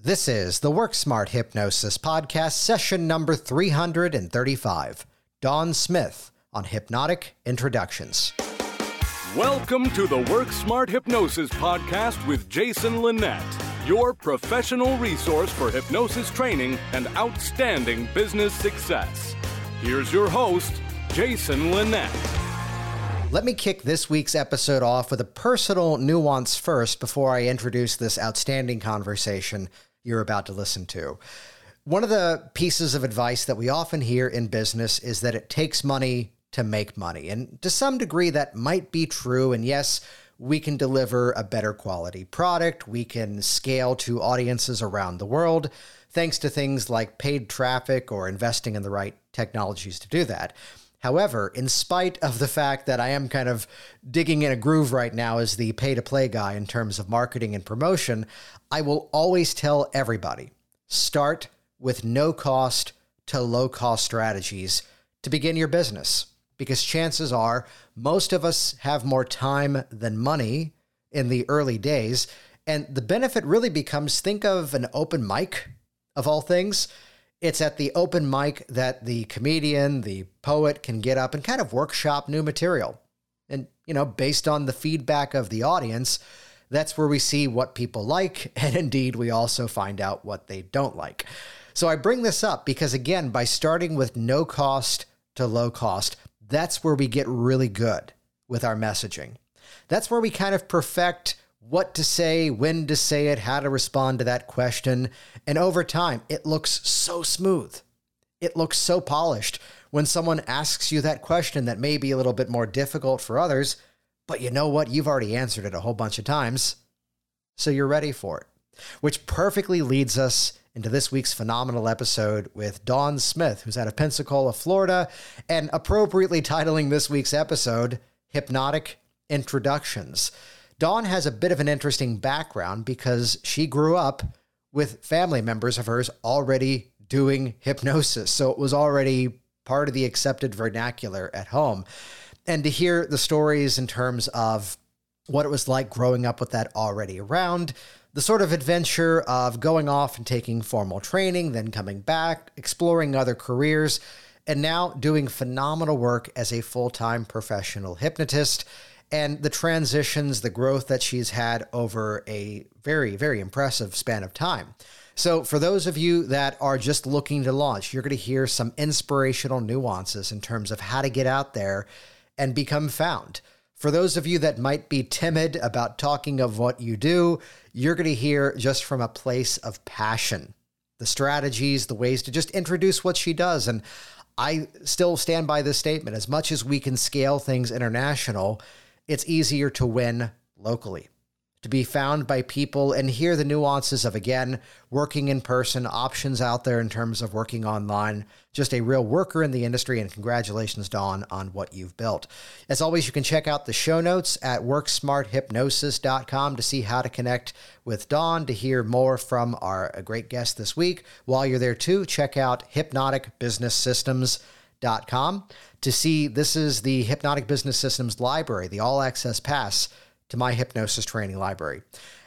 This is the Work Smart Hypnosis Podcast, session number 335. Dawn Smith on Hypnotic Introductions. Welcome to the Work Smart Hypnosis Podcast with Jason Linett, your professional resource for hypnosis training and outstanding business success. Here's your host, Jason Linett. Let me kick this week's episode off with a personal nuance first before I introduce this outstanding conversation you're about to listen to. One of the pieces of advice that we often hear in business is that it takes money to make money. And to some degree, that might be true. And yes, we can deliver a better quality product, we can scale to audiences around the world thanks to things like paid traffic or investing in the right technologies to do that. However, in spite of the fact that I am kind of digging in a groove right now as the pay to play guy in terms of marketing and promotion, I will always tell everybody start with no cost to low cost strategies to begin your business. Because chances are most of us have more time than money in the early days. And the benefit really becomes think of an open mic of all things. It's at the open mic that the comedian, the poet can get up and kind of workshop new material. And, you know, based on the feedback of the audience, that's where we see what people like. And indeed, we also find out what they don't like. So I bring this up because, again, by starting with no cost to low cost, that's where we get really good with our messaging. That's where we kind of perfect what to say, when to say it, how to respond to that question. And over time, it looks so smooth. It looks so polished when someone asks you that question that may be a little bit more difficult for others, but you know what? You've already answered it a whole bunch of times. So you're ready for it. Which perfectly leads us into this week's phenomenal episode with Dawn Smith, who's out of Pensacola, Florida, and appropriately titling this week's episode Hypnotic Introductions. Dawn has a bit of an interesting background because she grew up with family members of hers already doing hypnosis. So it was already part of the accepted vernacular at home. And to hear the stories in terms of what it was like growing up with that already around, the sort of adventure of going off and taking formal training, then coming back, exploring other careers, and now doing phenomenal work as a full time professional hypnotist and the transitions, the growth that she's had over a very, very impressive span of time. So, for those of you that are just looking to launch, you're going to hear some inspirational nuances in terms of how to get out there and become found. For those of you that might be timid about talking of what you do, you're going to hear just from a place of passion the strategies, the ways to just introduce what she does. And I still stand by this statement as much as we can scale things international it's easier to win locally, to be found by people and hear the nuances of, again, working in person, options out there in terms of working online. Just a real worker in the industry. And congratulations, Dawn, on what you've built. As always, you can check out the show notes at worksmarthypnosis.com to see how to connect with Dawn, to hear more from our great guest this week. While you're there, too, check out Hypnotic Business Systems com to see this is the Hypnotic Business Systems library, the all access pass to my hypnosis training library.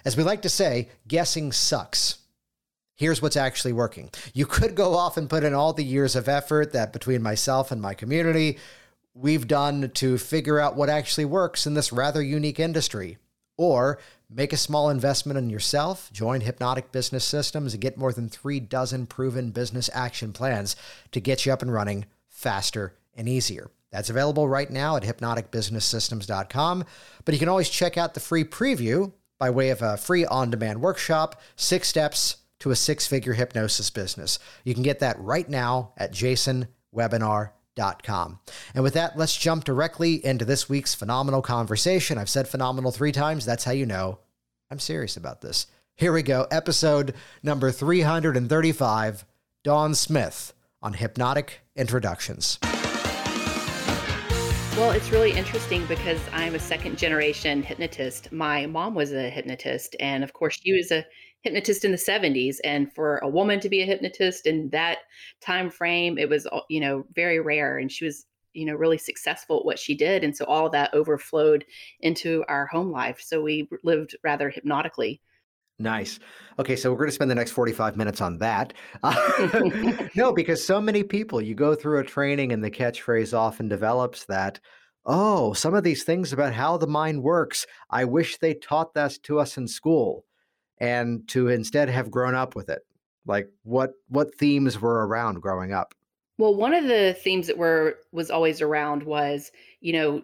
As we like to say, guessing sucks. Here's what's actually working. You could go off and put in all the years of effort that between myself and my community we've done to figure out what actually works in this rather unique industry. Or make a small investment in yourself, join Hypnotic Business Systems, and get more than three dozen proven business action plans to get you up and running faster, and easier. That's available right now at hypnoticbusinesssystems.com, but you can always check out the free preview by way of a free on demand workshop, Six Steps to a Six Figure Hypnosis Business. You can get that right now at jasonwebinar.com. And with that, let's jump directly into this week's phenomenal conversation. I've said phenomenal three times. That's how you know I'm serious about this. Here we go, episode number 335 Dawn Smith on hypnotic introductions. Well, it's really interesting because I'm a second generation hypnotist. My mom was a hypnotist, and of course, she was a hypnotist in the 70s. And for a woman to be a hypnotist in that time frame, it was you know very rare. And she was you know really successful at what she did, and so all that overflowed into our home life. So we lived rather hypnotically. Nice. Okay, so we're going to spend the next 45 minutes on that. No, because so many people, you go through a training and the catchphrase often develops that, oh, some of these things about how the mind works, I wish they taught that to us in school and to instead have grown up with it. Like what what themes were around growing up? Well, one of the themes that were was always around was, you know,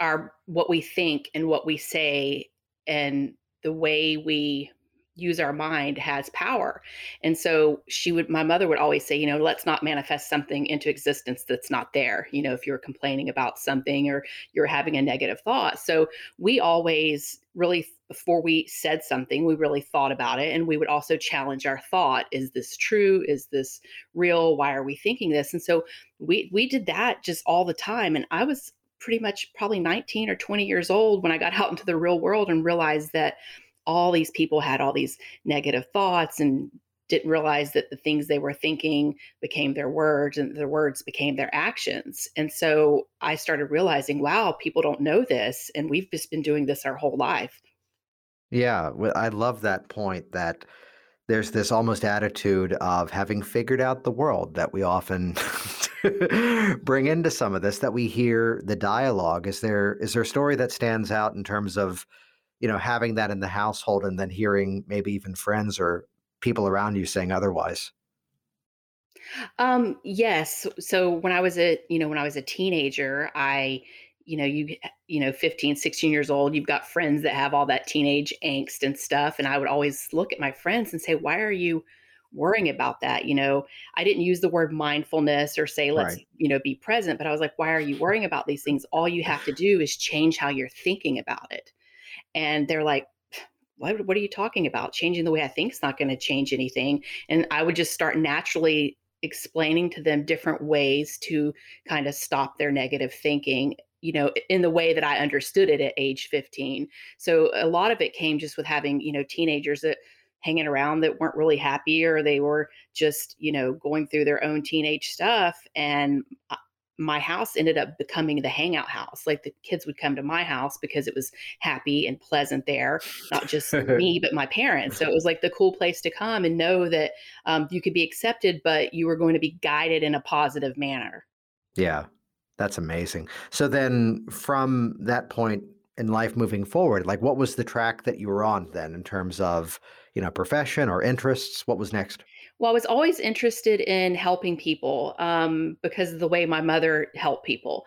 our what we think and what we say and the way we use our mind has power. And so she would, my mother would always say, you know, let's not manifest something into existence that's not there. You know, if you're complaining about something or you're having a negative thought. So we always really, before we said something, we really thought about it. And we would also challenge our thought. Is this true? Is this real? Why are we thinking this? And so we, we did that just all the time. And I was pretty much probably 19 or 20 years old when I got out into the real world and realized that all these people had all these negative thoughts and didn't realize that the things they were thinking became their words and their words became their actions. And so I started realizing, wow, people don't know this. And we've just been doing this our whole life. Yeah, I love that point that there's this almost attitude of having figured out the world that we often bring into some of this that we hear the dialogue is there is there a story that stands out in terms of you know, having that in the household and then hearing maybe even friends or people around you saying otherwise? Um, yes. So when I was a, you know, when I was a teenager, I, you know, you, you know, 15, 16 years old, you've got friends that have all that teenage angst and stuff. And I would always look at my friends and say, why are you worrying about that? You know, I didn't use the word mindfulness or say, let's, right. you know, be present, but I was like, why are you worrying about these things? All you have to do is change how you're thinking about it and they're like what, what are you talking about? Changing the way i think is not going to change anything. And i would just start naturally explaining to them different ways to kind of stop their negative thinking you know in the way that i understood it at age 15 so a lot of it came just with having you know teenagers that hanging around that weren't really happy or they were just you know going through their own teenage stuff and my house ended up becoming the hangout house. Like the kids would come to my house because it was happy and pleasant there, not just me, but my parents. So it was like the cool place to come and know that um, you could be accepted, but you were going to be guided in a positive manner. Yeah, that's amazing. So then from that point in life moving forward, like what was the track that you were on then in terms of, you know, profession or interests? What was next? Well, I was always interested in helping people um, because of the way my mother helped people.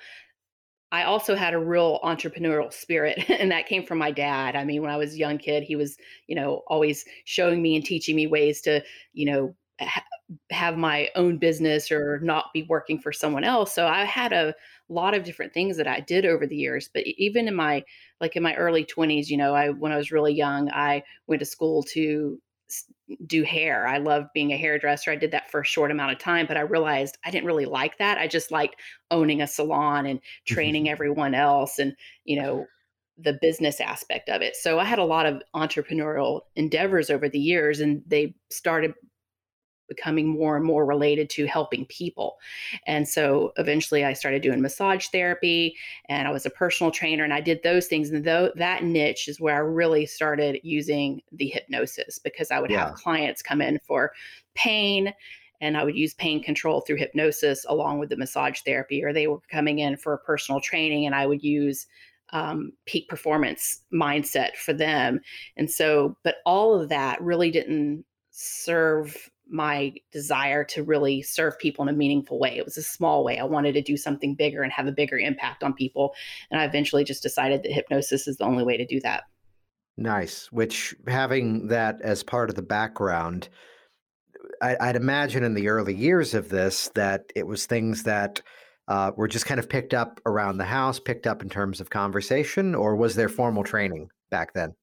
I also had a real entrepreneurial spirit, and that came from my dad. I mean, when I was a young kid, he was, you know, always showing me and teaching me ways to, you know, ha- have my own business or not be working for someone else. So I had a lot of different things that I did over the years. But even in my, like in my early 20s, you know, I, when I was really young, I went to school to do hair. I loved being a hairdresser. I did that for a short amount of time, but I realized I didn't really like that. I just liked owning a salon and training everyone else and, you know, the business aspect of it. So I had a lot of entrepreneurial endeavors over the years and they started becoming more and more related to helping people. And so eventually I started doing massage therapy and I was a personal trainer and I did those things. And though that niche is where I really started using the hypnosis because I would yeah. have clients come in for pain and I would use pain control through hypnosis along with the massage therapy, or they were coming in for personal training and I would use um, peak performance mindset for them. And so, but all of that really didn't serve my desire to really serve people in a meaningful way. It was a small way. I wanted to do something bigger and have a bigger impact on people. And I eventually just decided that hypnosis is the only way to do that. Nice. Which having that as part of the background, I, would imagine in the early years of this that it was things that uh, were just kind of picked up around the house, picked up in terms of conversation, or was there formal training back then?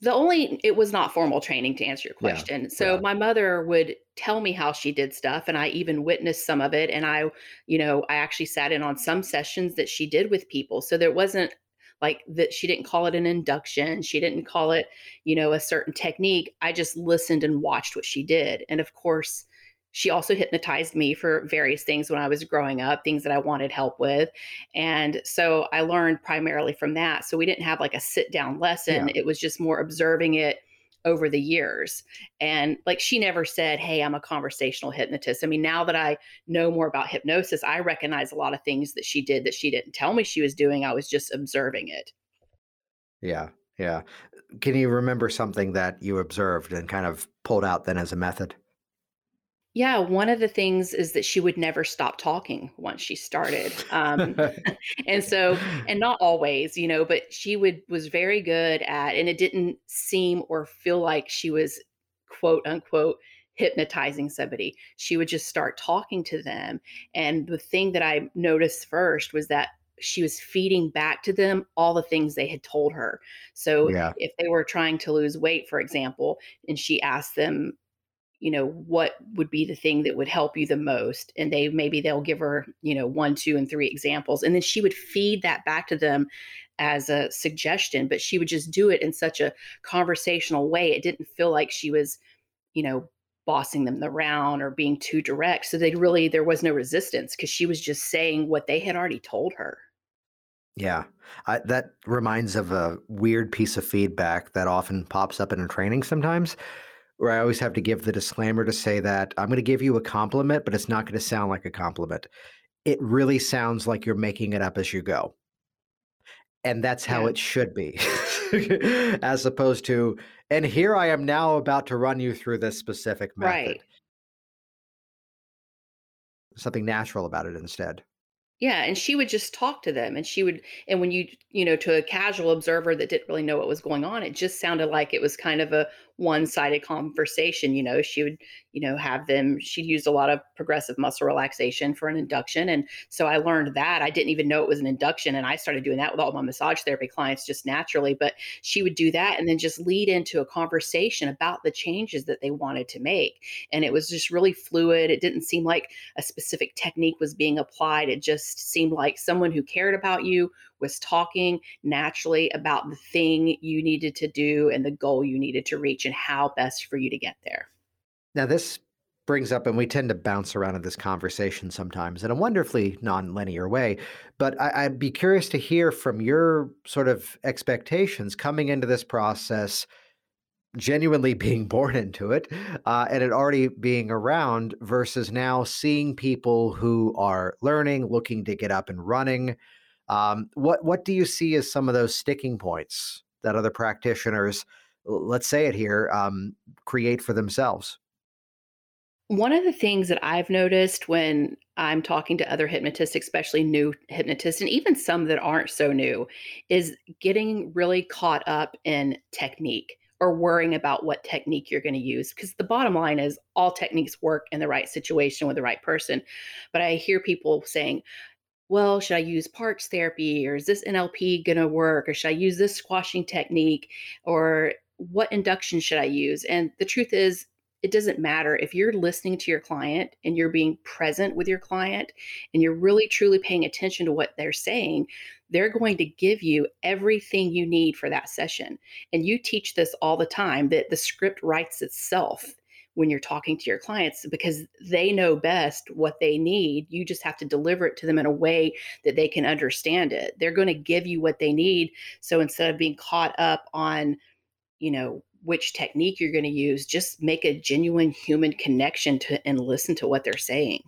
The only it was not formal training to answer your question. Yeah, so yeah. my mother would tell me how she did stuff and i even witnessed some of it and i you know i actually sat in on some sessions that she did with people. So there wasn't like that she didn't call it an induction she didn't call it you know a certain technique. I just listened and watched what she did. And of course she also hypnotized me for various things when I was growing up, things that I wanted help with. And so I learned primarily from that. So we didn't have like a sit down lesson, yeah. it was just more observing it over the years. And like she never said, Hey, I'm a conversational hypnotist. I mean, now that I know more about hypnosis, I recognize a lot of things that she did that she didn't tell me she was doing. I was just observing it. Yeah. Yeah. Can you remember something that you observed and kind of pulled out then as a method? Yeah, one of the things is that she would never stop talking once she started. Um, and so, and not always, you know, but she would was very good at, and it didn't seem or feel like she was quote unquote hypnotizing somebody. She would just start talking to them. And the thing that I noticed first was that she was feeding back to them all the things they had told her. So yeah. if they were trying to lose weight, for example, and she asked them, you know what would be the thing that would help you the most and they maybe they'll give her you know one two and three examples and then she would feed that back to them as a suggestion but she would just do it in such a conversational way it didn't feel like she was you know bossing them around or being too direct so they really there was no resistance because she was just saying what they had already told her. Yeah, I, that reminds of a weird piece of feedback that often pops up in a training sometimes where I always have to give the disclaimer to say that I'm going to give you a compliment, but it's not going to sound like a compliment. It really sounds like you're making it up as you go. And that's how yeah. it should be, as opposed to, and here I am now about to run you through this specific method. Right. Something natural about it instead. Yeah, and she would just talk to them and she would and when you you know to a casual observer that didn't really know what was going on it just sounded like it was kind of a one-sided conversation you know she would you know have them she'd used a lot of progressive muscle relaxation for an induction and so i learned that i didn't even know it was an induction and i started doing that with all my massage therapy clients just naturally but she would do that and then just lead into a conversation about the changes that they wanted to make and it was just really fluid it didn't seem like a specific technique was being applied it just seemed like someone who cared about you was talking naturally about the thing you needed to do and the goal you needed to reach and how best for you to get there. Now, this brings up, and we tend to bounce around in this conversation sometimes in a wonderfully non-linear way. But I, would be curious to hear from your sort of expectations coming into this process, genuinely being born into it, uh, and it already being around, versus now seeing people who are learning, looking to get up and running. Um, what what do you see as some of those sticking points that other practitioners, let's say it here, um, create for themselves? One of the things that I've noticed when I'm talking to other hypnotists, especially new hypnotists, and even some that aren't so new, is getting really caught up in technique or worrying about what technique you're going to use. Because the bottom line is all techniques work in the right situation with the right person. But I hear people saying, well, should I use parts therapy or is this NLP going to work or should I use this squashing technique or what induction should I use? And the truth is, it doesn't matter if you're listening to your client and you're being present with your client and you're really truly paying attention to what they're saying, they're going to give you everything you need for that session. And you teach this all the time that the script writes itself when you're talking to your clients because they know best what they need. You just have to deliver it to them in a way that they can understand it. They're going to give you what they need. So instead of being caught up on, you know, which technique you're going to use, just make a genuine human connection to and listen to what they're saying.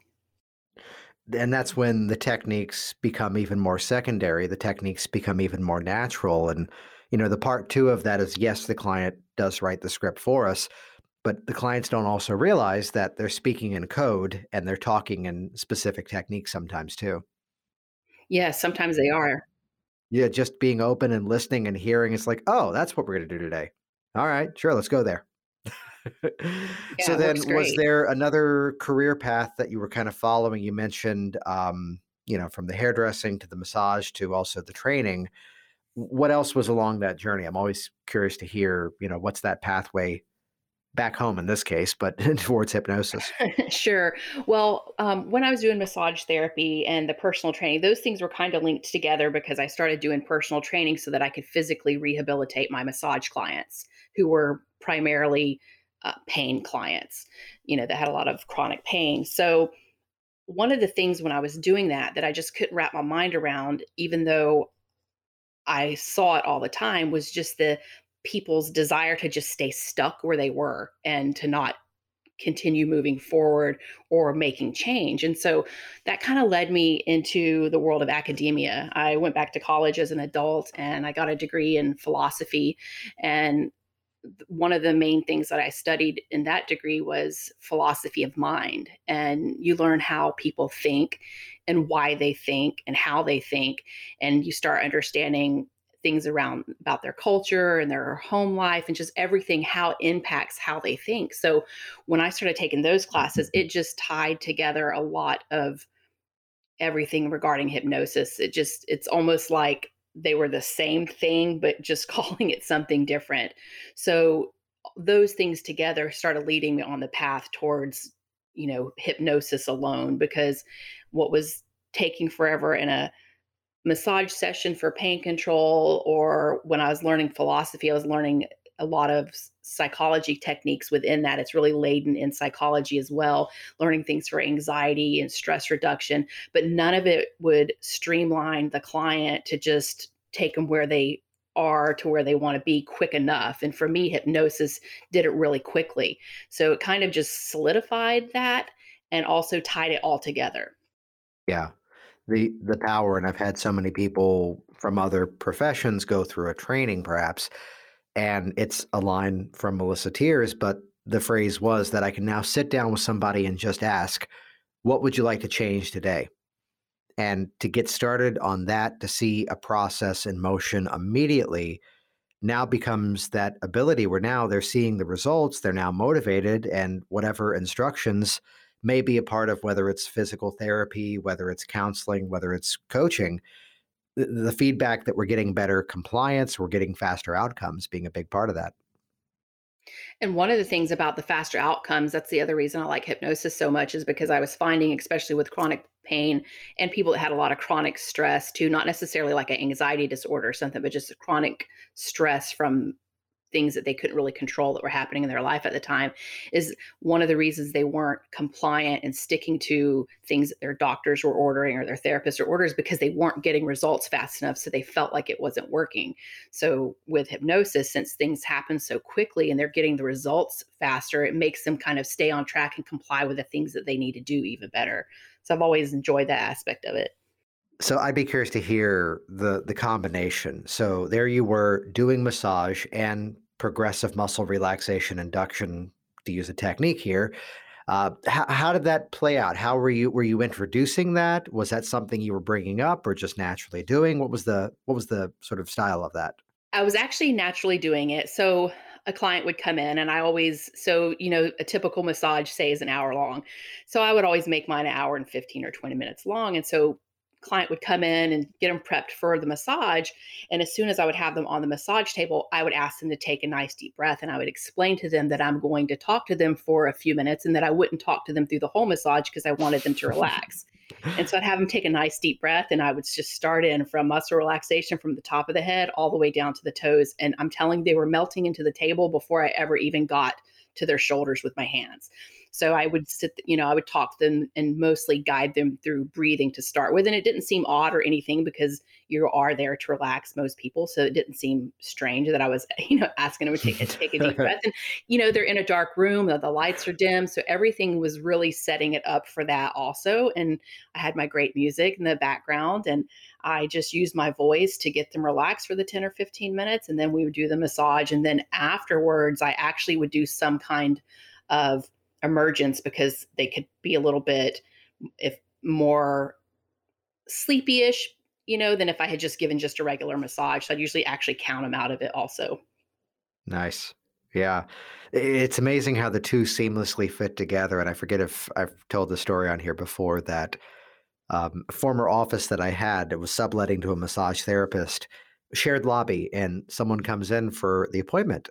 And that's when the techniques become even more secondary. The techniques become even more natural. And, you know, the part two of that is yes, the client does write the script for us, but the clients don't also realize that they're speaking in code and they're talking in specific techniques sometimes too. Yeah, sometimes they are. Yeah, just being open and listening and hearing. It's like, oh, that's what we're going to do today. All right, sure, let's go there. yeah, so then, was there another career path that you were kind of following? You mentioned, um, you know, from the hairdressing to the massage to also the training. What else was along that journey? I'm always curious to hear, you know, what's that pathway back home in this case, but towards hypnosis. sure. Well, um, when I was doing massage therapy and the personal training, those things were kind of linked together because I started doing personal training so that I could physically rehabilitate my massage clients who were primarily uh, pain clients, you know, that had a lot of chronic pain. So, one of the things when I was doing that that I just couldn't wrap my mind around, even though I saw it all the time, was just the people's desire to just stay stuck where they were and to not continue moving forward or making change. And so that kind of led me into the world of academia. I went back to college as an adult and I got a degree in philosophy. And one of the main things that I studied in that degree was philosophy of mind. And you learn how people think and why they think and how they think. And you start understanding things around about their culture and their home life and just everything how impacts how they think. So when i started taking those classes it just tied together a lot of everything regarding hypnosis. It just it's almost like they were the same thing but just calling it something different. So those things together started leading me on the path towards you know hypnosis alone because what was taking forever in a massage session for pain control or when I was learning philosophy, I was learning a lot of psychology techniques within that. It's really laden in psychology as well, learning things for anxiety and stress reduction, but none of it would streamline the client to just take them where they are to where they want to be quick enough. And for me, hypnosis did it really quickly. So it kind of just solidified that and also tied it all together. Yeah the the power and i've had so many people from other professions go through a training perhaps and it's a line from melissa Tiers but the phrase was that i can now sit down with somebody and just ask what would you like to change today? And to get started on that to see a process in motion immediately now becomes that ability where now they're seeing the results they're now motivated and whatever instructions may be a part of whether it's physical therapy, whether it's counseling, whether it's coaching. The, the feedback that we're getting better compliance, we're getting faster outcomes being a big part of that. And one of the things about the faster outcomes, that's the other reason I like hypnosis so much, is because I was finding, especially with chronic pain and people that had a lot of chronic stress too, not necessarily like an anxiety disorder or something, but just chronic stress from things that they couldn't really control that were happening in their life at the time is one of the reasons they weren't compliant and sticking to things that their doctors were ordering or their therapists or orders because they weren't getting results fast enough so they felt like it wasn't working. So with hypnosis since things happen so quickly and they're getting the results faster it makes them kind of stay on track and comply with the things that they need to do even better. So i've always enjoyed that aspect of it so I'd be curious to hear the the combination. So there you were doing massage and progressive muscle relaxation induction, to use a technique here. Uh, how, how did that play out? How were you were you introducing that? Was that something you were bringing up, or just naturally doing? What was the what was the sort of style of that? I was actually naturally doing it. So a client would come in and I always so you know a typical massage say is an hour long. So I would always make mine an hour and 15 or 20 minutes long and so client would come in and get them prepped for the massage. And as soon as I would have them on the massage table, I would ask them to take a nice deep breath and I would explain to them that I'm going to talk to them for a few minutes and that I wouldn't talk to them through the whole massage because I wanted them to relax. and so I'd have them take a nice deep breath and I would just start in from muscle relaxation from the top of the head all the way down to the toes. And I'm telling they were melting into the table before I ever even got to their shoulders with my hands. So I would sit, you know, I would talk to them and mostly guide them through breathing to start with. And it didn't seem odd or anything because you are there to relax most people. So it didn't seem strange that I was, you know, asking them to take a, take a deep breath. And, you know, they're in a dark room, the, the lights are dim. So everything was really setting it up for that also. And I had my great music in the background and I just used my voice to get them relaxed for the 10 or 15 minutes. And then we would do the massage. And then afterwards, I actually would do some kind of emergence because they could be a little bit if more sleepy-ish you know than if i had just given just a regular massage so i'd usually actually count them out of it also nice yeah it's amazing how the two seamlessly fit together and i forget if i've told the story on here before that um, former office that i had that was subletting to a massage therapist shared lobby and someone comes in for the appointment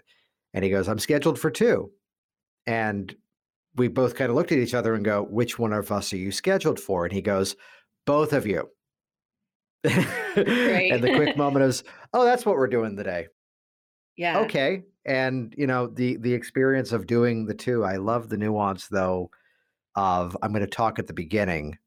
and he goes i'm scheduled for two and we both kind of looked at each other and go, which one of us are you scheduled for? And he goes, both of you. And the quick moment is, oh, that's what we're doing today. Yeah. Okay. And you know, the the experience of doing the two, I love the nuance though of I'm going to talk at the beginning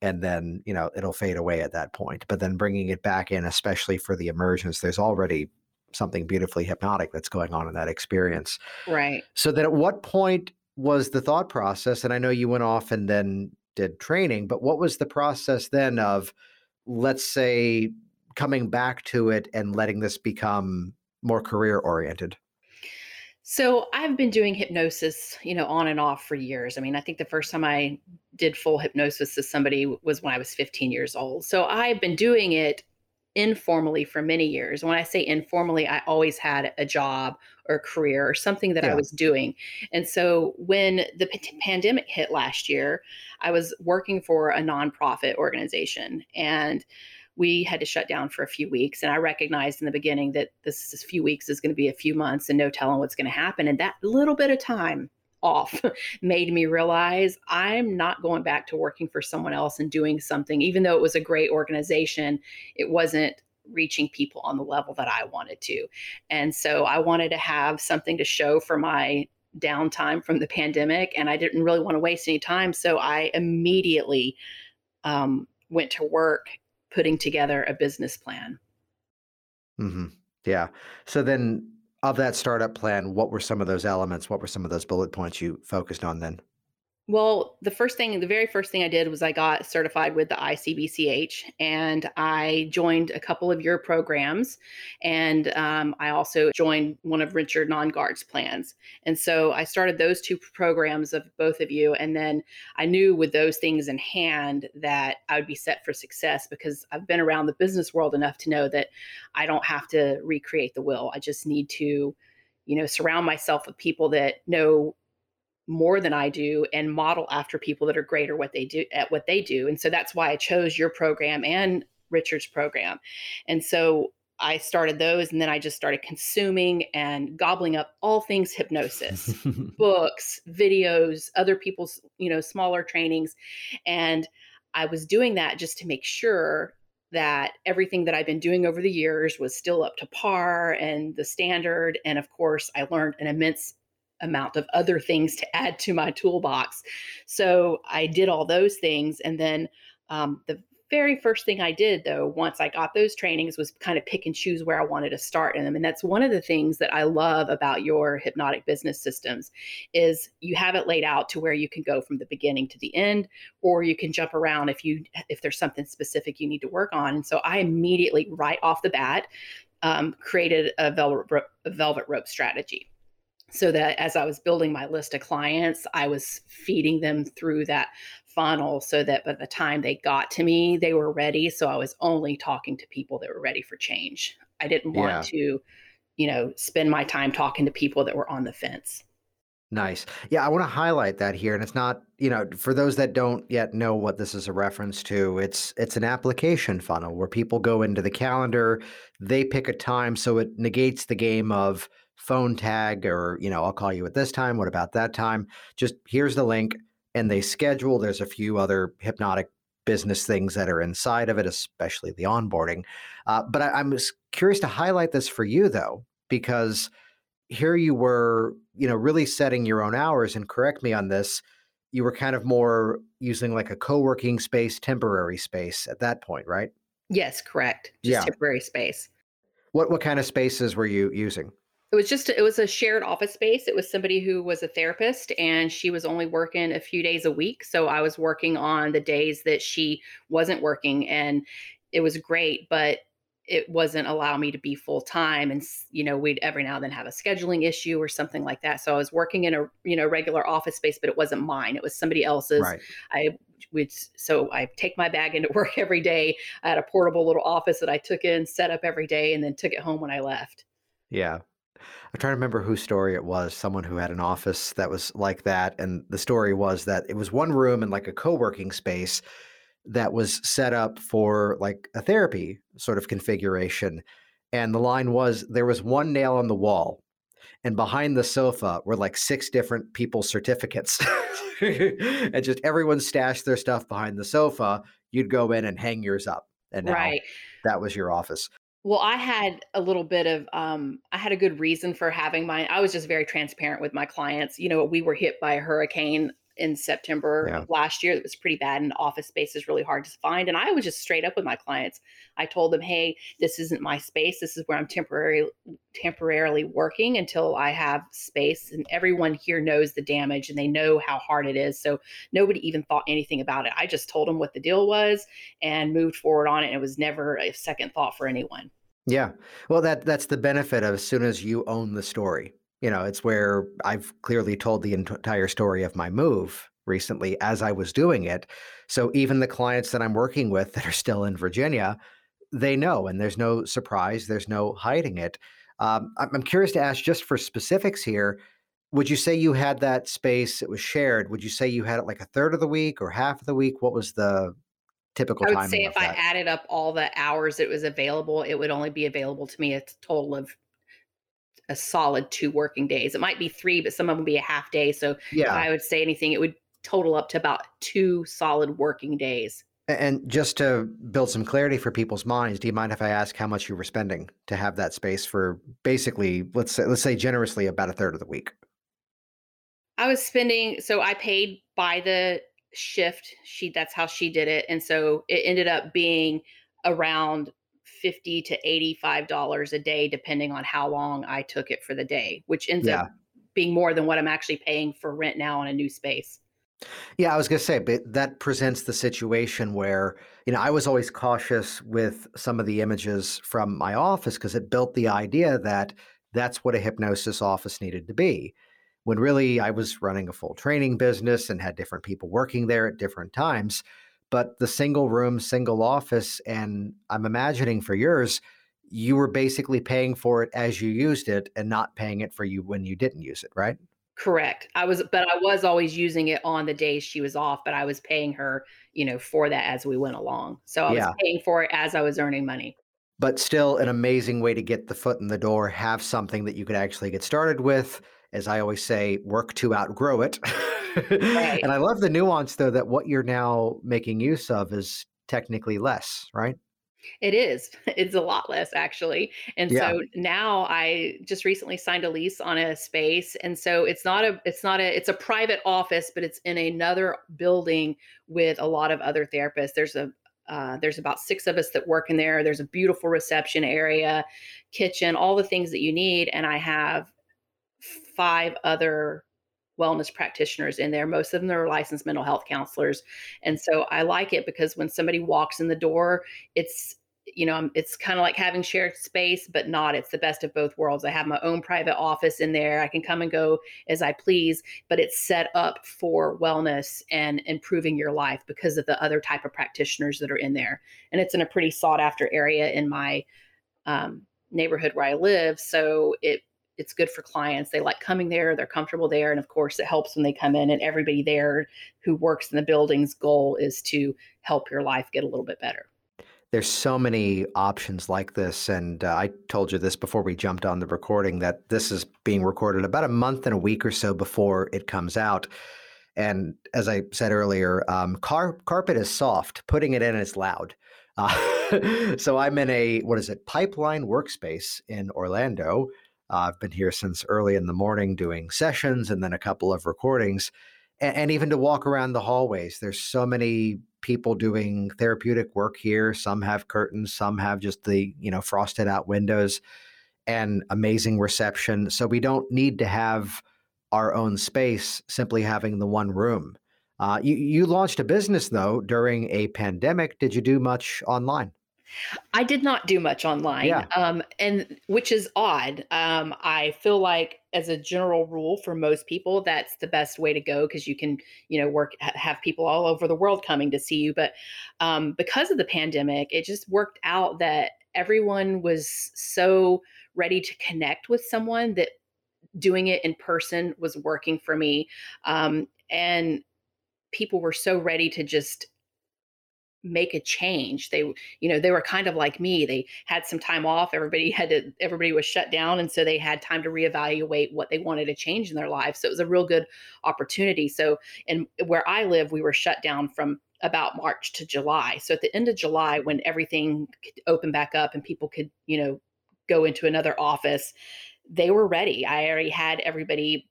and then, you know, it'll fade away at that point. But then bringing it back in especially for the emergence, there's already something beautifully hypnotic that's going on in that experience. Right. So then at what point was the thought process and I know you went off and then did training, but what was the process then of let's say coming back to it and letting this become more career oriented? So I've been doing hypnosis, you know, on and off for years. I mean, I think the first time I did full hypnosis to somebody was when I was 15 years old. So I've been doing it informally for many years. When I say informally, I always had a job or career or something that yeah. I was doing. And so when the p- pandemic hit last year, I was working for a nonprofit organization and we had to shut down for a few weeks. And I recognized in the beginning that this, this few weeks is going to be a few months and no telling what's going to happen. And that little bit of time off made me realize I'm not going back to working for someone else and doing something, even though it was a great organization, it wasn't reaching people on the level that I wanted to. And so I wanted to have something to show for my downtime from the pandemic. And I didn't really want to waste any time. So I immediately um, went to work putting together a business plan. Mm-hmm. Yeah. So then, of that startup plan, what were some of those elements? What were some of those bullet points you focused on then? Well, the first thing, the very first thing I did was I got certified with the ICBCH and I joined a couple of your programs. And um, I also joined one of Richard Nongard's plans. And so I started those two programs of both of you. And then I knew with those things in hand that I would be set for success because I've been around the business world enough to know that I don't have to recreate the wheel. I just need to you know surround myself with people that know more than I do and model after people that are great at what they do at what they do. And so that's why I chose your program and Richard's program. And so I started those and then I just started consuming and gobbling up all things hypnosis, books, videos, other people's, you know, smaller trainings. And I was doing that just to make sure that everything that I've been doing over the years was still up to par and the standard. And of course, I learned an immense amount of other things to add to my toolbox. So I did all those things. And then um, the very first thing I did, though, once I got those trainings, was kind of pick and choose where I wanted to start in them. And that's one of the things that I love about your hypnotic business systems is you have it laid out to where you can go from the beginning to the end, or you can jump around if you if there's something specific you need to work on. And so I immediately, right off the bat, um, created a velvet, a velvet rope strategy so that as I was building my list of clients, I was feeding them through that funnel so that by the time they got to me, they were ready. So I was only talking to people that were ready for change. I didn't want yeah. to, you know, spend my time talking to people that were on the fence. Nice. Yeah, I want to highlight that here and it's not, you know, for those that don't yet know what this is a reference to, it's it's an application funnel where people go into the calendar, they pick a time so it negates the game of phone tag or, you know, I'll call you at this time. What about that time? Just here's the link and they schedule. There's a few other hypnotic business things that are inside of it, especially the onboarding. Uh, but I, I'm curious to highlight this for you though, because here you were, you know, really setting your own hours. And correct me on this, you were kind of more using like a co-working space, temporary space at that point, right? Yes, correct. Just yeah. temporary space. What what kind of spaces were you using? It was just it was a shared office space. It was somebody who was a therapist and she was only working a few days a week. So i was working on the days that she wasn't working and it was great but it wasn't allow me to be full time and you know we'd every now and then have a scheduling issue or something like that. So i was working in a you know regular office space but it wasn't mine. It was somebody else's. Right. i would so i take my bag into work every day. I had a portable little office that i took in set up every day and then took it home when i left. Yeah I'm trying to remember whose story it was. Someone who had an office that was like that, and the story was that it was one room in like a co-working space that was set up for like a therapy sort of configuration. And the line was there was one nail on the wall, and behind the sofa were like six different people's certificates. and just everyone stashed their stuff behind the sofa. You'd go in and hang yours up. And now right. that was your office. Well, I had a little bit of um I had a good reason for having mine. I was just very transparent with my clients. You know, we were hit by a hurricane in September Yeah. of last year that was pretty bad and office space is really hard to find and I was just straight up with my clients. I told them, "Hey, this isn't my space. This is where I'm temporarily temporarily working until I have space." And everyone here knows the damage and they know how hard it is. So nobody even thought anything about it. I just told them what the deal was and moved forward on it and it was never a second thought for anyone. Yeah. Well, that that's the benefit of as soon as you own the story. You know, it's where I've clearly told the entire story of my move recently as I was doing it. So even the clients that I'm working with that are still in Virginia, they know, and there's no surprise, there's no hiding it. Um, I'm curious to ask just for specifics here. Would you say you had that space? It was shared. Would you say you had it like a third of the week or half of the week? What was the typical I would say if I added up all the hours it was available, it would only be available to me a total of a solid 2 working days. It might be 3, but some of them be a half day. So if Yeah. I would say anything, it would total up to about 2 solid working days. And just to build some clarity for people's minds, do you mind if I ask how much you were spending to have that space for basically, let's say, let's say generously about a third of the week? I was spending so I paid by the shift. She that's how she did it. And so it ended up being around 50 to 85 dollars a day depending on how long I took it for the day, which ends Yeah. up being more than what I'm actually paying for rent now in a new space. Yeah, I was going to say, but that presents the situation where, you know, I was always cautious with some of the images from my office because it built the idea that that's what a hypnosis office needed to be. When really I was running a full training business and had different people working there at different times. But the single room, single office, and I'm imagining for yours, you were basically paying for it as you used it and not paying it for you when you didn't use it, right? Correct. I was but I was always using it on the days she was off, but I was paying her, you know, for that as we went along. So I was paying for it as I was earning money. but still an amazing way to get the foot in the door, have something that you could actually get started with. As I always say, work to outgrow it. Right. and I love the nuance, though, that what you're now making use of is technically less, right? It is. It's a lot less actually. And Yeah. so now I just recently signed a lease on a space and so it's not a it's not a it's a private office but it's in another building with a lot of other therapists. There's a uh, there's about six of us that work in there. There's a beautiful reception area, kitchen, all the things that you need. And I have five other wellness practitioners in there. Most of them are licensed mental health counselors. And so I like it because when somebody walks in the door, it's you know, it's kind of like having shared space, but not. It's the best of both worlds. I have my own private office in there. I can come and go as I please, but it's set up for wellness and improving your life because of the other type of practitioners that are in there. And it's in a pretty sought after area in my um, neighborhood where I live. So it it's good for clients. They like coming there. They're comfortable there, and of course, it helps when they come in. And everybody there who works in the building's goal is to help your life get a little bit better. There's so many options like this. And uh, I told you this before we jumped on the recording that this is being recorded about a month and a week or so before it comes out. And as I said earlier, um, car- carpet is soft, putting it in is loud. Uh, so I'm in a, what is it, pipeline workspace in Orlando. Uh, I've been here since early in the morning doing sessions and then a couple of recordings. And, and even to walk around the hallways, there's so many people doing therapeutic work here. Some have curtains, some have just the, you know, frosted out windows and amazing reception. So we don't need to have our own space, simply having the one room. Uh, you, you launched a business though during a pandemic. Did you do much online? I did not do much online, Yeah. um, and which is odd. Um, I feel like, as a general rule, for most people, that's the best way to go because you can, you know, work have people all over the world coming to see you. But um, because of the pandemic, it just worked out that everyone was so ready to connect with someone that doing it in person was working for me, um, and people were so ready to just make a change they you know they were kind of like me they had some time off everybody had to everybody was shut down and so they had time to reevaluate what they wanted to change in their lives so it was a real good opportunity so and where i live we were shut down from about March to July. So at the end of July, when everything opened back up and people could, you know, go into another office, they were ready. I already had everybody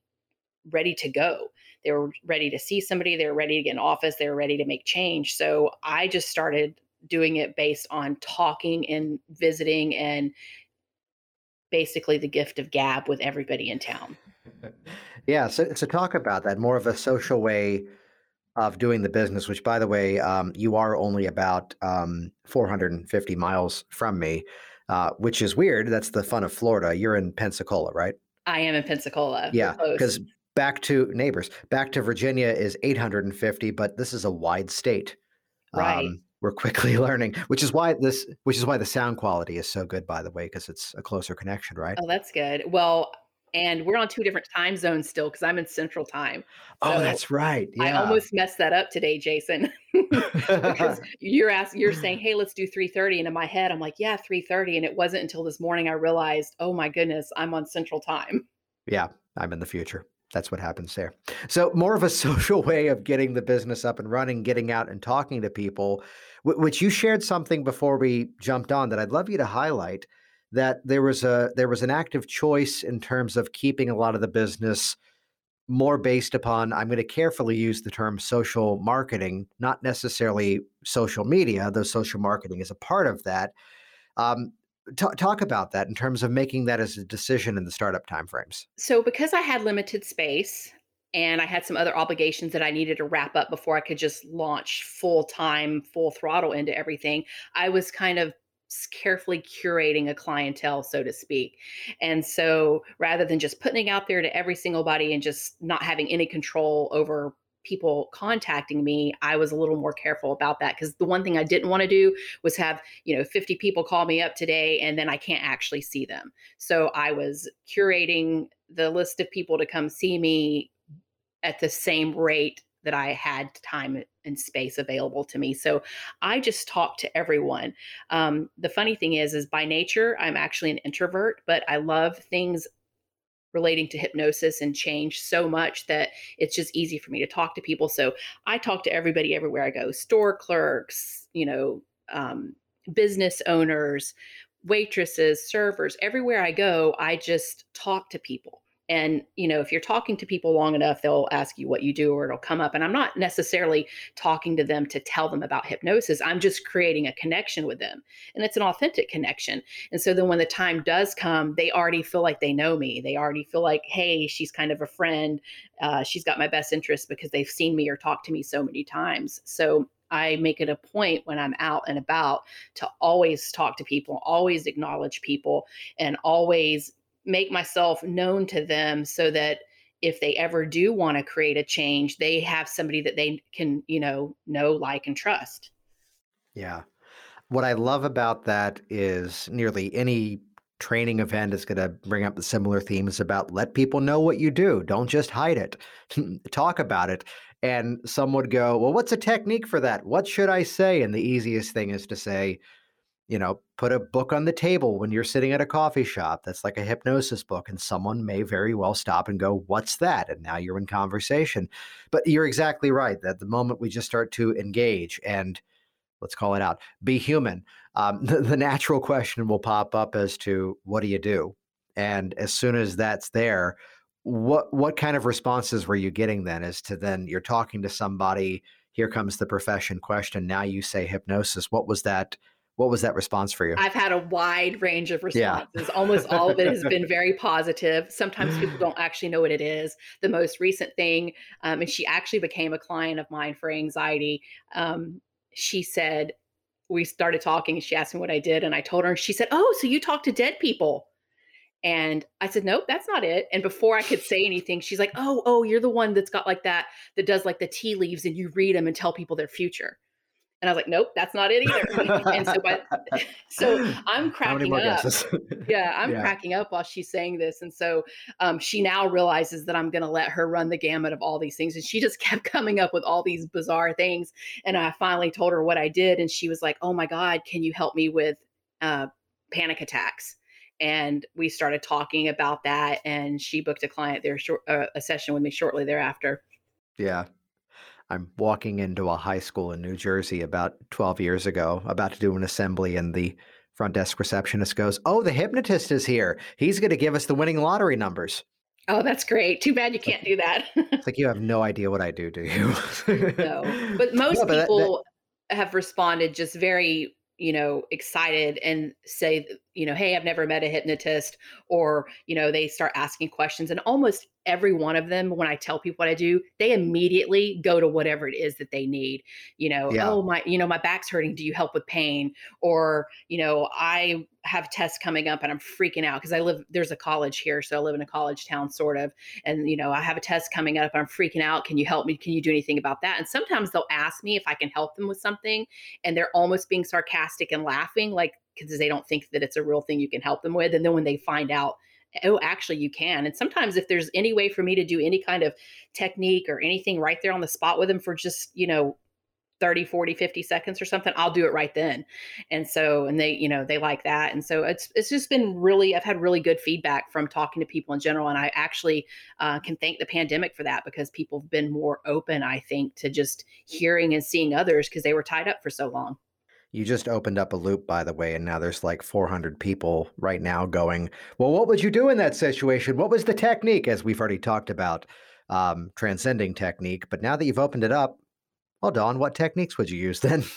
ready to go. They were ready to see somebody, they were ready to get in office, they were ready to make change. So I just started doing it based on talking and visiting and basically the gift of gab with everybody in town. yeah, so so talk about that more of a social way of doing the business. Which, by the way, um, you are only about um, 450 miles from me, uh, which is weird. That's the fun of Florida. You're in Pensacola, right? I am in Pensacola. Yeah, because back to neighbors, back to Virginia is 850, but this is a wide state. Right. Um, we're quickly learning, which is why this, which is why the sound quality is so good, by the way, because it's a closer connection, right? Oh, that's good. Well, and we're on two different time zones still because I'm in Central Time. Oh, so oh, that's right. Yeah. I almost messed that up today, Jason. because you're asking, you're saying, "Hey, let's do 3:30," and in my head, I'm like, "Yeah, 3:30," and it wasn't until this morning I realized, "Oh my goodness, I'm on Central Time." Yeah, I'm in the future that's what happens there. So, more of a social way of getting the business up and running, getting out and talking to people, which you shared something before we jumped on that I'd love you to highlight. That there was a there was an active choice in terms of keeping a lot of the business more based upon I'm going to carefully use the term social marketing, not necessarily social media, though social marketing is a part of that. Um, T- talk about that in terms of making that as a decision in the startup timeframes. So, because I had limited space and I had some other obligations that I needed to wrap up before I could just launch full time, full throttle into everything, I was kind of carefully curating a clientele, so to speak. And so rather than just putting it out there to every single body and just not having any control over people contacting me, I was a little more careful about that because the one thing I didn't want to do was have, you know, 50 people call me up today and then I can't actually see them. So I was curating the list of people to come see me at the same rate that I had time and space available to me. So I just talked to everyone. Um, the funny thing is, is by nature, I'm actually an introvert, but I love things relating to hypnosis and change so much that it's just easy for me to talk to people. So I talk to everybody everywhere I go store clerks, you know, um, business owners, waitresses, servers, everywhere I go, I just talk to people. And, you know, if you're talking to people long enough, they'll ask you what you do or it'll come up. And I'm not necessarily talking to them to tell them about hypnosis. I'm just creating a connection with them. And it's an authentic connection. And so then when the time does come, they already feel like they know me. They already feel like, hey, she's kind of a friend. Uh, she's got my best interest because they've seen me or talked to me so many times. So I make it a point when I'm out and about to always talk to people, always acknowledge people, and always make myself known to them so that if they ever do want to create a change, they have somebody that they can, you know, know, like, and trust. Yeah. What I love about that is nearly any training event is going to bring up the similar themes about let people know what you do. Don't just hide it, talk about it. And some would go, well, what's a technique for that? What should I say? And the easiest thing is to say, you know, put a book on the table when you're sitting at a coffee shop that's like a hypnosis book, and someone may very well stop and go, What's that? And now you're in conversation. But you're exactly right that the moment we just start to engage and let's call it out, be human, um, the, the natural question will pop up as to what do you do? And as soon as that's there, what what kind of responses were you getting then as to then you're talking to somebody here comes the profession question now you say hypnosis what was that what was that response for you? I've had a wide range of responses. Yeah. Almost all of it has been very positive. Sometimes people don't actually know what it is. The most recent thing, um, and she actually became a client of mine for anxiety. Um, she said, we started talking. She asked me what I did, and I told her. And she said, "Oh, so you talk to dead people?" And I said, "Nope, that's not it." And before I could say anything, she's like, "Oh, oh, you're the one that's got like that that does like the tea leaves, and you read them and tell people their future." And I was like, nope, that's not it either. and so, by, so I'm cracking up. yeah, I'm yeah. cracking up while she's saying this. And so um, she now realizes that I'm going to let her run the gamut of all these things. And she just kept coming up with all these bizarre things. And I finally told her what I did. And she was like, oh my God, can you help me with uh, panic attacks? And we started talking about that. And she booked a client there, short, uh, a session with me shortly thereafter. Yeah, I'm walking into a high school in New Jersey about 12 years ago, about to do an assembly, and the front desk receptionist goes, Oh, the hypnotist is here. He's going to give us the winning lottery numbers. Oh, that's great. Too bad you can't do that. it's like you have no idea what I do, do you? no. But most no, but people that, that... have responded just very you know, excited and say, you know, hey, I've never met a hypnotist, or, you know, they start asking questions. And almost every one of them, when I tell people what I do, they immediately go to whatever it is that they need. You know, yeah. oh, my, you know, my back's hurting. Do you help with pain? Or, you know, I have tests coming up and I'm freaking out because I live there's a college here, so I live in a college town sort of, and you know I have a test coming up and I'm freaking out. Can you help me? Can you do anything about that? And sometimes they'll ask me if I can help them with something, and they're almost being sarcastic and laughing, like because they don't think that it's a real thing you can help them with. And then when they find out oh actually you can and sometimes if there's any way for me to do any kind of technique or anything right there on the spot with them for just you know 30 40 50 seconds or something i'll do it right then and so and they you know they like that and so it's it's just been really i've had really good feedback from talking to people in general and i actually uh, can thank the pandemic for that because people have been more open i think to just hearing and seeing others because they were tied up for so long you just opened up a loop, by the way, and now there's like 400 people right now going, Well, what would you do in that situation? What was the technique? As we've already talked about, um, transcending technique. But now that you've opened it up, well, Dawn, what techniques would you use then?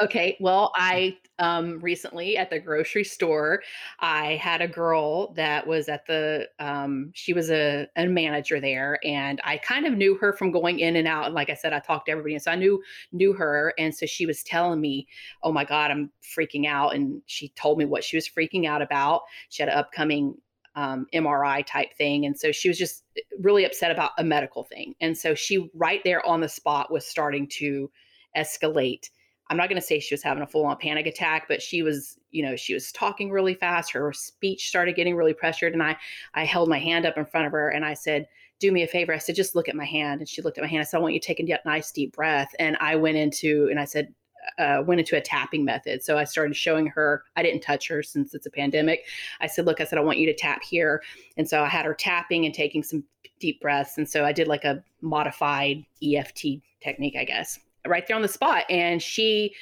okay. Well, I um, recently at the grocery store, I had a girl that was at the, um, she was a, a manager there, and I kind of knew her from going in and out. And like I said, I talked to everybody, and so I knew knew her, and so she was telling me, "Oh my God, I'm freaking out," and she told me what she was freaking out about. She had an upcoming um, MRI type thing. And so she was just eh, really upset about a medical thing. And so she, right there on the spot, was starting to escalate. I'm not going to say she was having a full on panic attack, but she was, you know, she was talking really fast. Her speech started getting really pressured. And I, I held my hand up in front of her and I said, do me a favor. I said, just look at my hand. And she looked at my hand. I said, I want you to take a nice deep breath. And I went into, and I said, uh, went into a tapping method. So I started showing her, I didn't touch her since it's a pandemic. I said, Look, I said, I want you to tap here. And so I had her tapping and taking some deep breaths. And so I did like a modified EFT technique, I guess, right there on the spot. And she,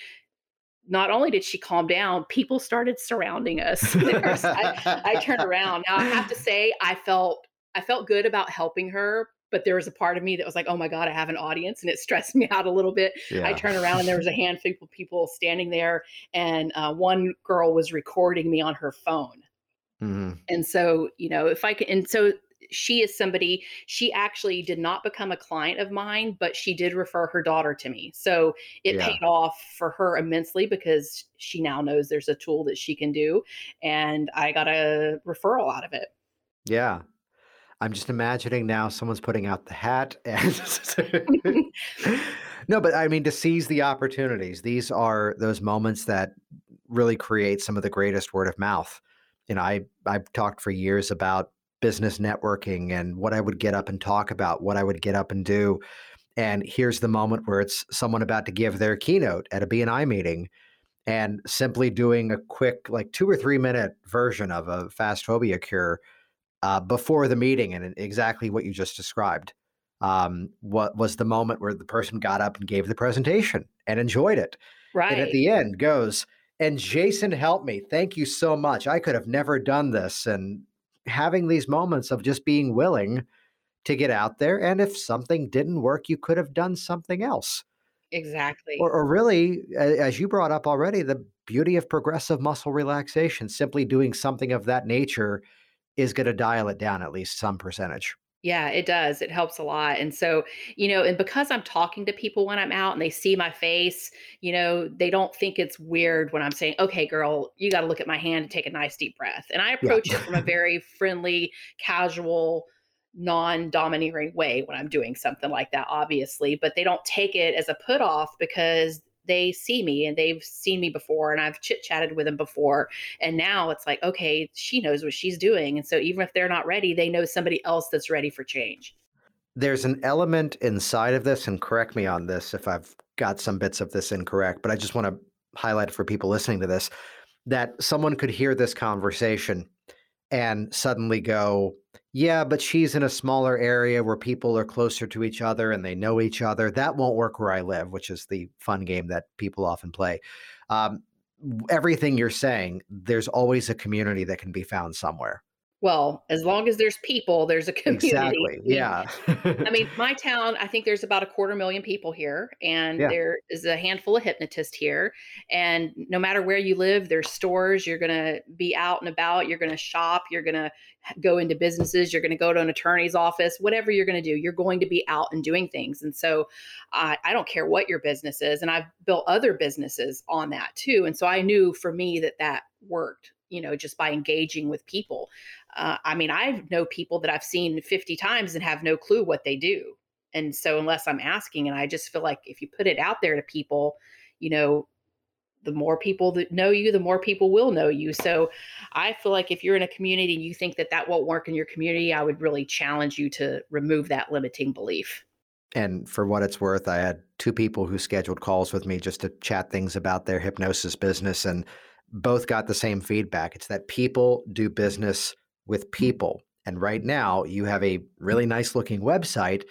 not only did she calm down, people started surrounding us. I, I turned around. Now I have to say, I felt I felt good about helping her, but there was a part of me that was like, oh my God, I have an audience. And it stressed me out a little bit. Yeah. I turned around and there was a handful of people standing there. And uh, one girl was recording me on her phone. Mm-hmm. And so, you know, if I can, and so she is somebody, she actually did not become a client of mine, but she did refer her daughter to me. So it yeah. paid off for her immensely because she now knows there's a tool that she can do. And I got a referral out of it. Yeah. I'm just imagining now someone's putting out the hat and No, but I mean to seize the opportunities. These are those moments that really create some of the greatest word of mouth. You know, I I've talked for years about business networking and what I would get up and talk about, what I would get up and do. And here's the moment where it's someone about to give their keynote at a BNI meeting and simply doing a quick like 2 or 3 minute version of a fast phobia cure uh, before the meeting and exactly what you just described. Um, what was the moment where the person got up and gave the presentation and enjoyed it? Right. And at the end goes, and Jason helped me. Thank you so much. I could have never done this. And having these moments of just being willing to get out there. And if something didn't work, you could have done something else. Exactly. Or, or really, as you brought up already, the beauty of progressive muscle relaxation, simply doing something of that nature is going to dial it down at least some percentage. Yeah, it does. It helps a lot. And so, you know, and because I'm talking to people when I'm out and they see my face, you know, they don't think it's weird when I'm saying, okay, girl, you got to look at my hand and take a nice deep breath. And I approach yeah. it from a very friendly, casual, non domineering way when I'm doing something like that, obviously. But they don't take it as a put off because they see me and they've seen me before and I've chit chatted with them before. And now it's like, okay, she knows what she's doing. And so even if they're not ready, they know somebody else that's ready for change. There's an element inside of this, and correct me on this if I've got some bits of this incorrect, but I just want to highlight for people listening to this that someone could hear this conversation and suddenly go, Yeah, but she's in a smaller area where people are closer to each other and they know each other. That won't work where I live, which is the fun game that people often play. Um, everything you're saying, there's always a community that can be found somewhere. Well, as long as there's people, there's a community. Exactly. Yeah. I mean, my town, I think there's about a quarter million people here, and yeah. there is a handful of hypnotists here. And no matter where you live, there's stores. You're going to be out and about. You're going to shop. You're going to go into businesses. You're going to go to an attorney's office. Whatever you're going to do, you're going to be out and doing things. And so I don't care what your business is. And I've built other businesses on that too. And so I knew for me that that worked you know just by engaging with people uh, I mean, I know people that I've seen 50 times and have no clue what they do. And so, unless I'm asking, and I just feel like if you put it out there to people, you know, the more people that know you, the more people will know you. So, I feel like if you're in a community and you think that that won't work in your community, I would really challenge you to remove that limiting belief. And for what it's worth, I had two people who scheduled calls with me just to chat things about their hypnosis business, and both got the same feedback. It's that people do business with people. And right now, you have a mm. really nice looking website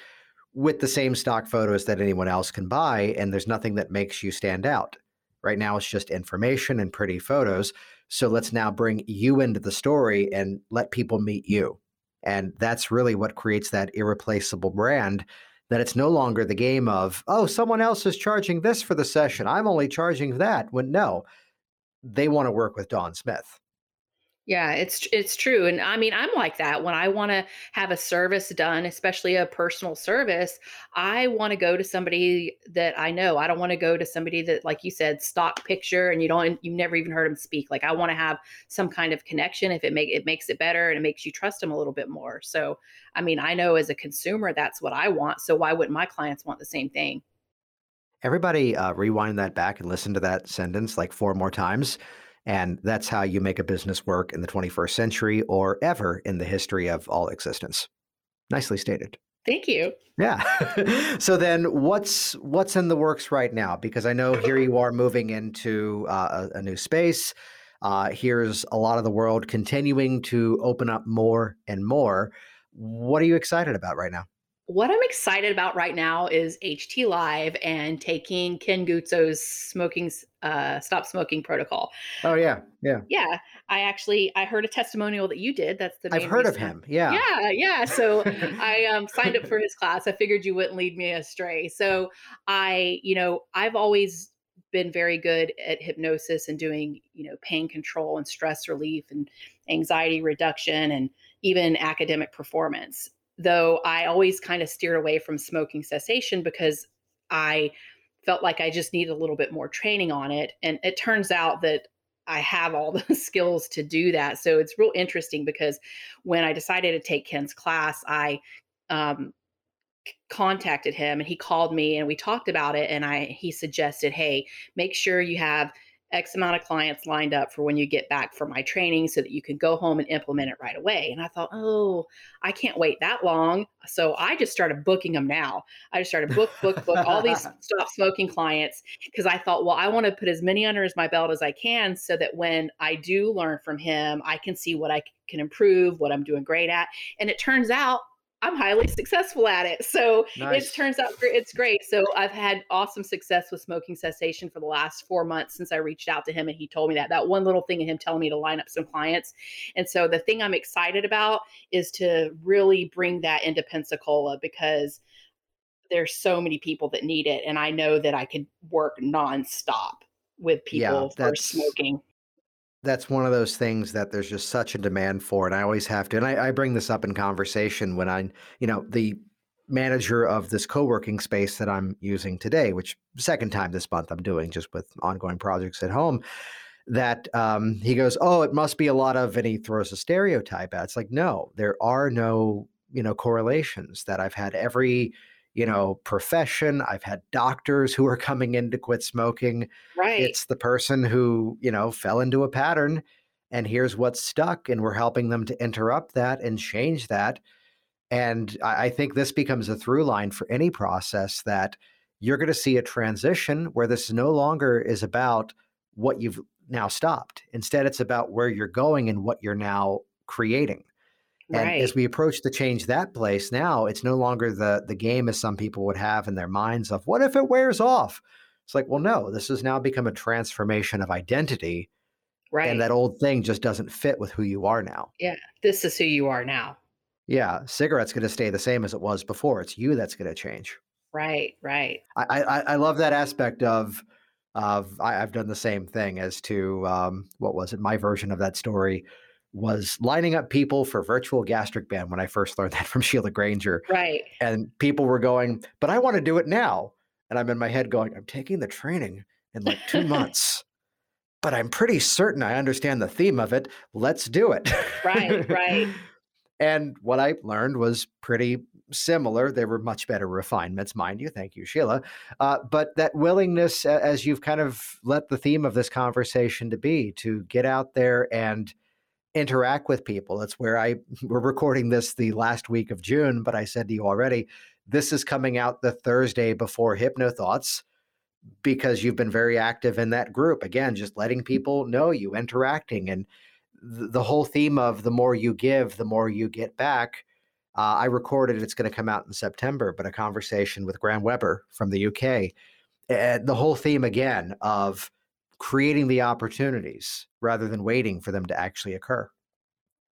with the same stock photos that anyone else can buy, and there's nothing that makes you stand out. Right now, it's just information and pretty photos. So let's now bring you into the story and let people meet you. And that's really what creates that irreplaceable brand. That it's no longer the game of, oh, someone else is charging this for the session. I'm only charging that. When no, they want to work with Dawn Smith. Yeah, it's it's true. And I mean, I'm like that. When I want to have a service done, especially a personal service, I want to go to somebody that I know. I don't want to go to somebody that like you said, stock picture and you don't you've never even heard them speak. Like I want to have some kind of connection if it make it makes it better and it makes you trust them a little bit more. So, I mean, I know as a consumer that's what I want. So why wouldn't my clients want the same thing? Everybody uh, rewind that back and listen to that sentence like four more times and that's how you make a business work in the 21st century or ever in the history of all existence. Nicely stated. Thank you. Yeah. so then what's what's in the works right now because I know here you are moving into uh, a, a, new space. Uh, here's a lot of the world continuing to open up more and more. What are you excited about right now? What I'm excited about right now is HT Live and taking Ken Guzzo's smoking uh, stop smoking protocol. Oh yeah, yeah, yeah. I actually I heard a testimonial that you did. That's the I've heard reason. of him. Yeah, yeah, yeah. So I um, signed up for his class. I figured you wouldn't lead me astray. So I, you know, I've always been very good at hypnosis and doing, you know, pain control and stress relief and anxiety reduction and even academic performance though I always kind of steered away from smoking cessation because I felt like I just needed a little bit more training on it. And it turns out that I have all the skills to do that. So it's real interesting because when I decided to take Ken's class, I um, contacted him and he called me and we talked about it and I he suggested, "Hey, make sure you have X amount of clients lined up for when you get back from my training so that you can go home and implement it right away. And I thought, oh, I can't wait that long. So I just started booking them now. I just started book, book, book all these stop smoking clients because I thought, well, I want to put as many under as my belt as I can so that when I do learn from him, I can see what I can improve, what I'm doing great at. And it turns out I'm highly successful at it. So nice. it turns out it's great. So I've had awesome success with smoking cessation for the last four months since I reached out to him and he told me that that one little thing of him telling me to line up some clients. And so the thing I'm excited about is to really bring that into Pensacola because there's so many people that need it. And I know that I could work nonstop with people yeah, for smoking that's one of those things that there's just such a demand for and i always have to and I, I, bring this up in conversation when i you know the manager of this co-working space that i'm using today which second time this month i'm doing just with ongoing projects at home that um, he goes oh it must be a lot of and he throws a stereotype at it's like no there are no you know correlations that i've had. Every you know, profession. I've had doctors who are coming in to quit smoking. Right. It's the person who, you know, fell into a pattern and here's what's stuck. And we're helping them to interrupt that and change that. And I, I think this becomes a through line for any process that you're going to see a transition where this no longer is about what you've now stopped. Instead, it's about where you're going and what you're now creating. And Right. as we approach the change that place now, it's no longer the the game as some people would have in their minds of what if it wears off? It's like, well, no, this has now become a transformation of identity, Right. and that old thing just doesn't fit with who you are now. yeah. This is who you are now. Yeah, cigarettes going to stay the same as it was before. It's you that's going to change. Right. Right. I, I I love that aspect of of I, I've done the same thing as to um, what was it? My version of that story was lining up people for virtual gastric band when I first learned that from Sheila Granger, Right. and people were going, "But I want to do it now," and I'm in my head going, "I'm taking the training in like two months." But I'm pretty certain I understand the theme of it. Let's do it. Right, right. And what I learned was pretty similar. There were much better refinements, mind you. Thank you, Sheila. Uh, but that willingness, as you've kind of let the theme of this conversation to be, to get out there and interact with people. That's where I we're recording this the last week of June, but I said to you already, this is coming out the Thursday before HypnoThoughts because you've been very active in that group. Again, just letting people know you, interacting, and th- the whole theme of the more you give, the more you get back. Uh, I recorded it's going to come out in September, but a conversation with Graham Weber from the UK. And the whole theme again of creating the opportunities rather than waiting for them to actually occur.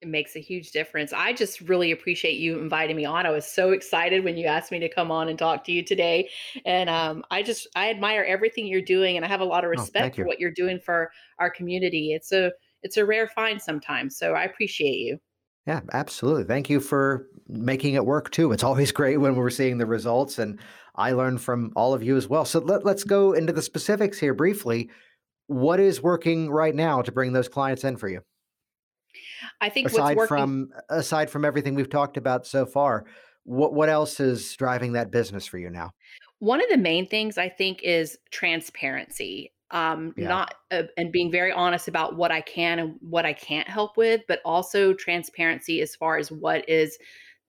It makes a huge difference. I just really appreciate you inviting me on. I was so excited when you asked me to come on and talk to you today. And um, I just I admire everything you're doing and I have a lot of Oh, respect for you. what you're doing for our community. It's a it's a rare find sometimes. So I appreciate you. Yeah, absolutely. Thank you for making it work too. It's always great when we're seeing the results, and I learn from all of you as well. So let, let's go into the specifics here briefly. What is working right now to bring those clients in for you? I think what's Aside working from aside from everything we've talked about so far, what what else is driving that business for you now? One of the main things I think is transparency. Um, Yeah. not uh, and being very honest about what I can and what I can't help with, but also transparency as far as what is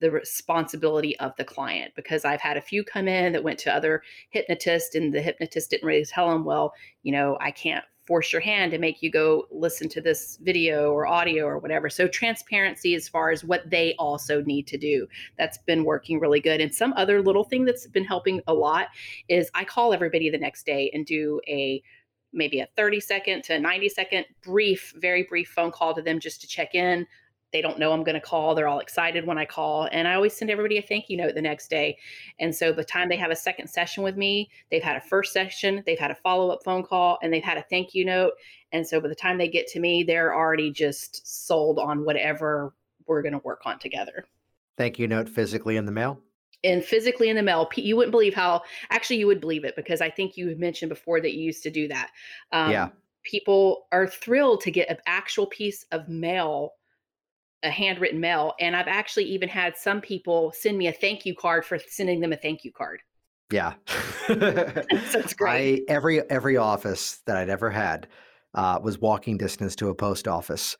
the responsibility of the client. Because I've had a few come in that went to other hypnotists, and the hypnotist didn't really tell them, well, you know, I can't force your hand to make you go listen to this video or audio or whatever. So transparency as far as what they also need to do that's been working really good. And some other little thing that's been helping a lot is I call everybody the next day and do a maybe a 30 second to 90 second brief, very brief phone call to them just to check in. They don't know I'm going to call. They're all excited when I call. And I always send everybody a thank you note the next day. And so by the time they have a second session with me, they've had a first session, they've had a follow up phone call, and they've had a thank you note. And so by the time they get to me, they're already just sold on whatever we're going to work on together Thank you note physically in the mail. and physically in the mail you wouldn't believe how actually you would believe it because i think you mentioned before that you used to do that um, Yeah. people are thrilled to get an actual piece of mail a handwritten mail and i've actually even had some people send me a thank you card for sending them a thank you card Yeah. That's great I every every office that I'd ever had uh, was walking distance to a post office,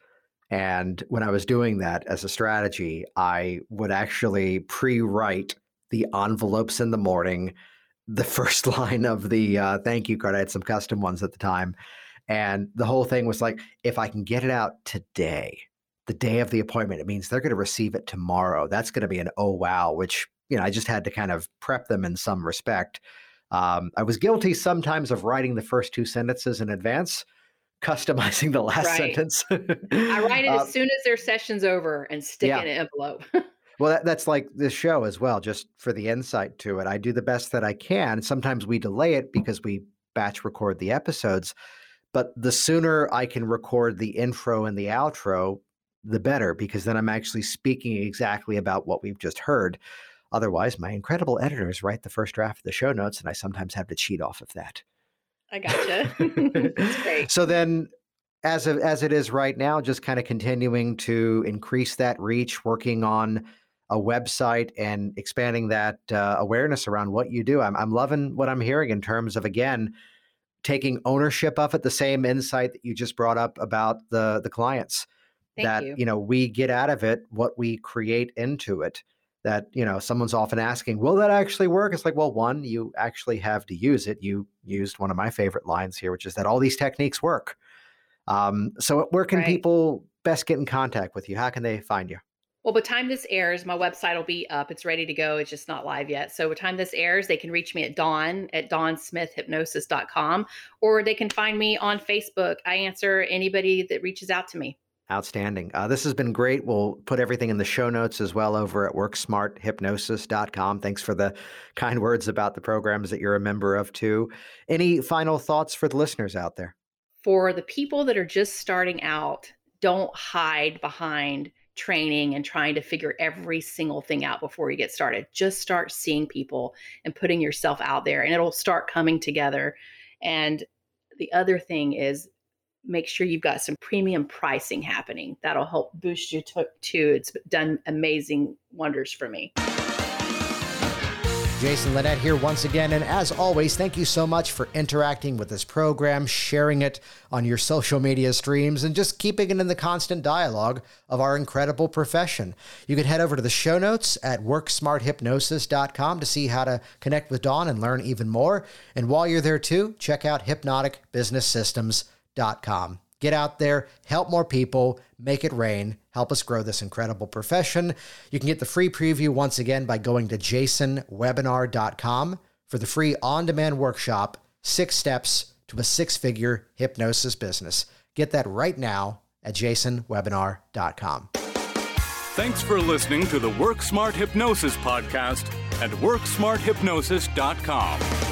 and when I was doing that as a strategy, I would actually pre-write the envelopes in the morning, the first line of the uh, thank you card. I had some custom ones at the time, and the whole thing was like, if I can get it out today, the day of the appointment, it means they're going to receive it tomorrow. That's going to be an oh wow, which you know I just had to kind of prep them in some respect. Um, I was guilty sometimes of writing the first two sentences in advance, customizing the last Right. sentence. i write it as soon as their session's over and stick yeah. it in an envelope well, that, that's like this show as well, just for the insight to it. I do the best that I can. Sometimes we delay it because we batch record the episodes, but the sooner I can record the intro and the outro, the better, because then I'm actually speaking exactly about what we've just heard. Otherwise, my incredible editors write the first draft of the show notes, and I sometimes have to cheat off of that. i gotcha that's great So then, as of, as it is right now, just kind of continuing to increase that reach, working on a website and expanding that uh, awareness around what you do. I'm I'm loving what I'm hearing in terms of again taking ownership of it. The same insight that you just brought up about the the clients thank that you you know we get out of it what we create into it that you know someone's often asking will that actually work it's like well one you actually have to use it you used one of my favorite lines here which is that all these techniques work um, so where can Right. people best get in contact with you how can they find you Well, by the time this airs, my website will be up. It's ready to go. It's just not live yet. So by the time this airs, they can reach me at Dawn at dawnsmithhypnosis.com or they can find me on Facebook. I answer anybody that reaches out to me. Outstanding. Uh, this has been great. We'll put everything in the show notes as well over at worksmarthypnosis.com. Thanks for the kind words about the programs that you're a member of, too. Any final thoughts for the listeners out there? For the people that are just starting out, don't hide behind training and trying to figure every single thing out before you get started. Just start seeing people and putting yourself out there, and it'll start coming together. And the other thing is make sure you've got some premium pricing happening. That'll help boost you to, too. It's done amazing wonders for me. Jason Linett here once again. And as always, thank you so much for interacting with this program, sharing it on your social media streams, and just keeping it in the constant dialogue of our incredible profession. You can head over to the show notes at worksmarthypnosis.com to see how to connect with Dawn and learn even more. And while you're there too, check out hypnoticbusinesssystems.com. Get out there, help more people, make it rain, help us grow this incredible profession. You can get the free preview once again by going to jasonwebinar.com for the free on demand workshop, Six Steps to a Six Figure Hypnosis Business. Get that right now at jasonwebinar.com. Thanks for listening to the Work Smart Hypnosis podcast at worksmarthypnosis.com.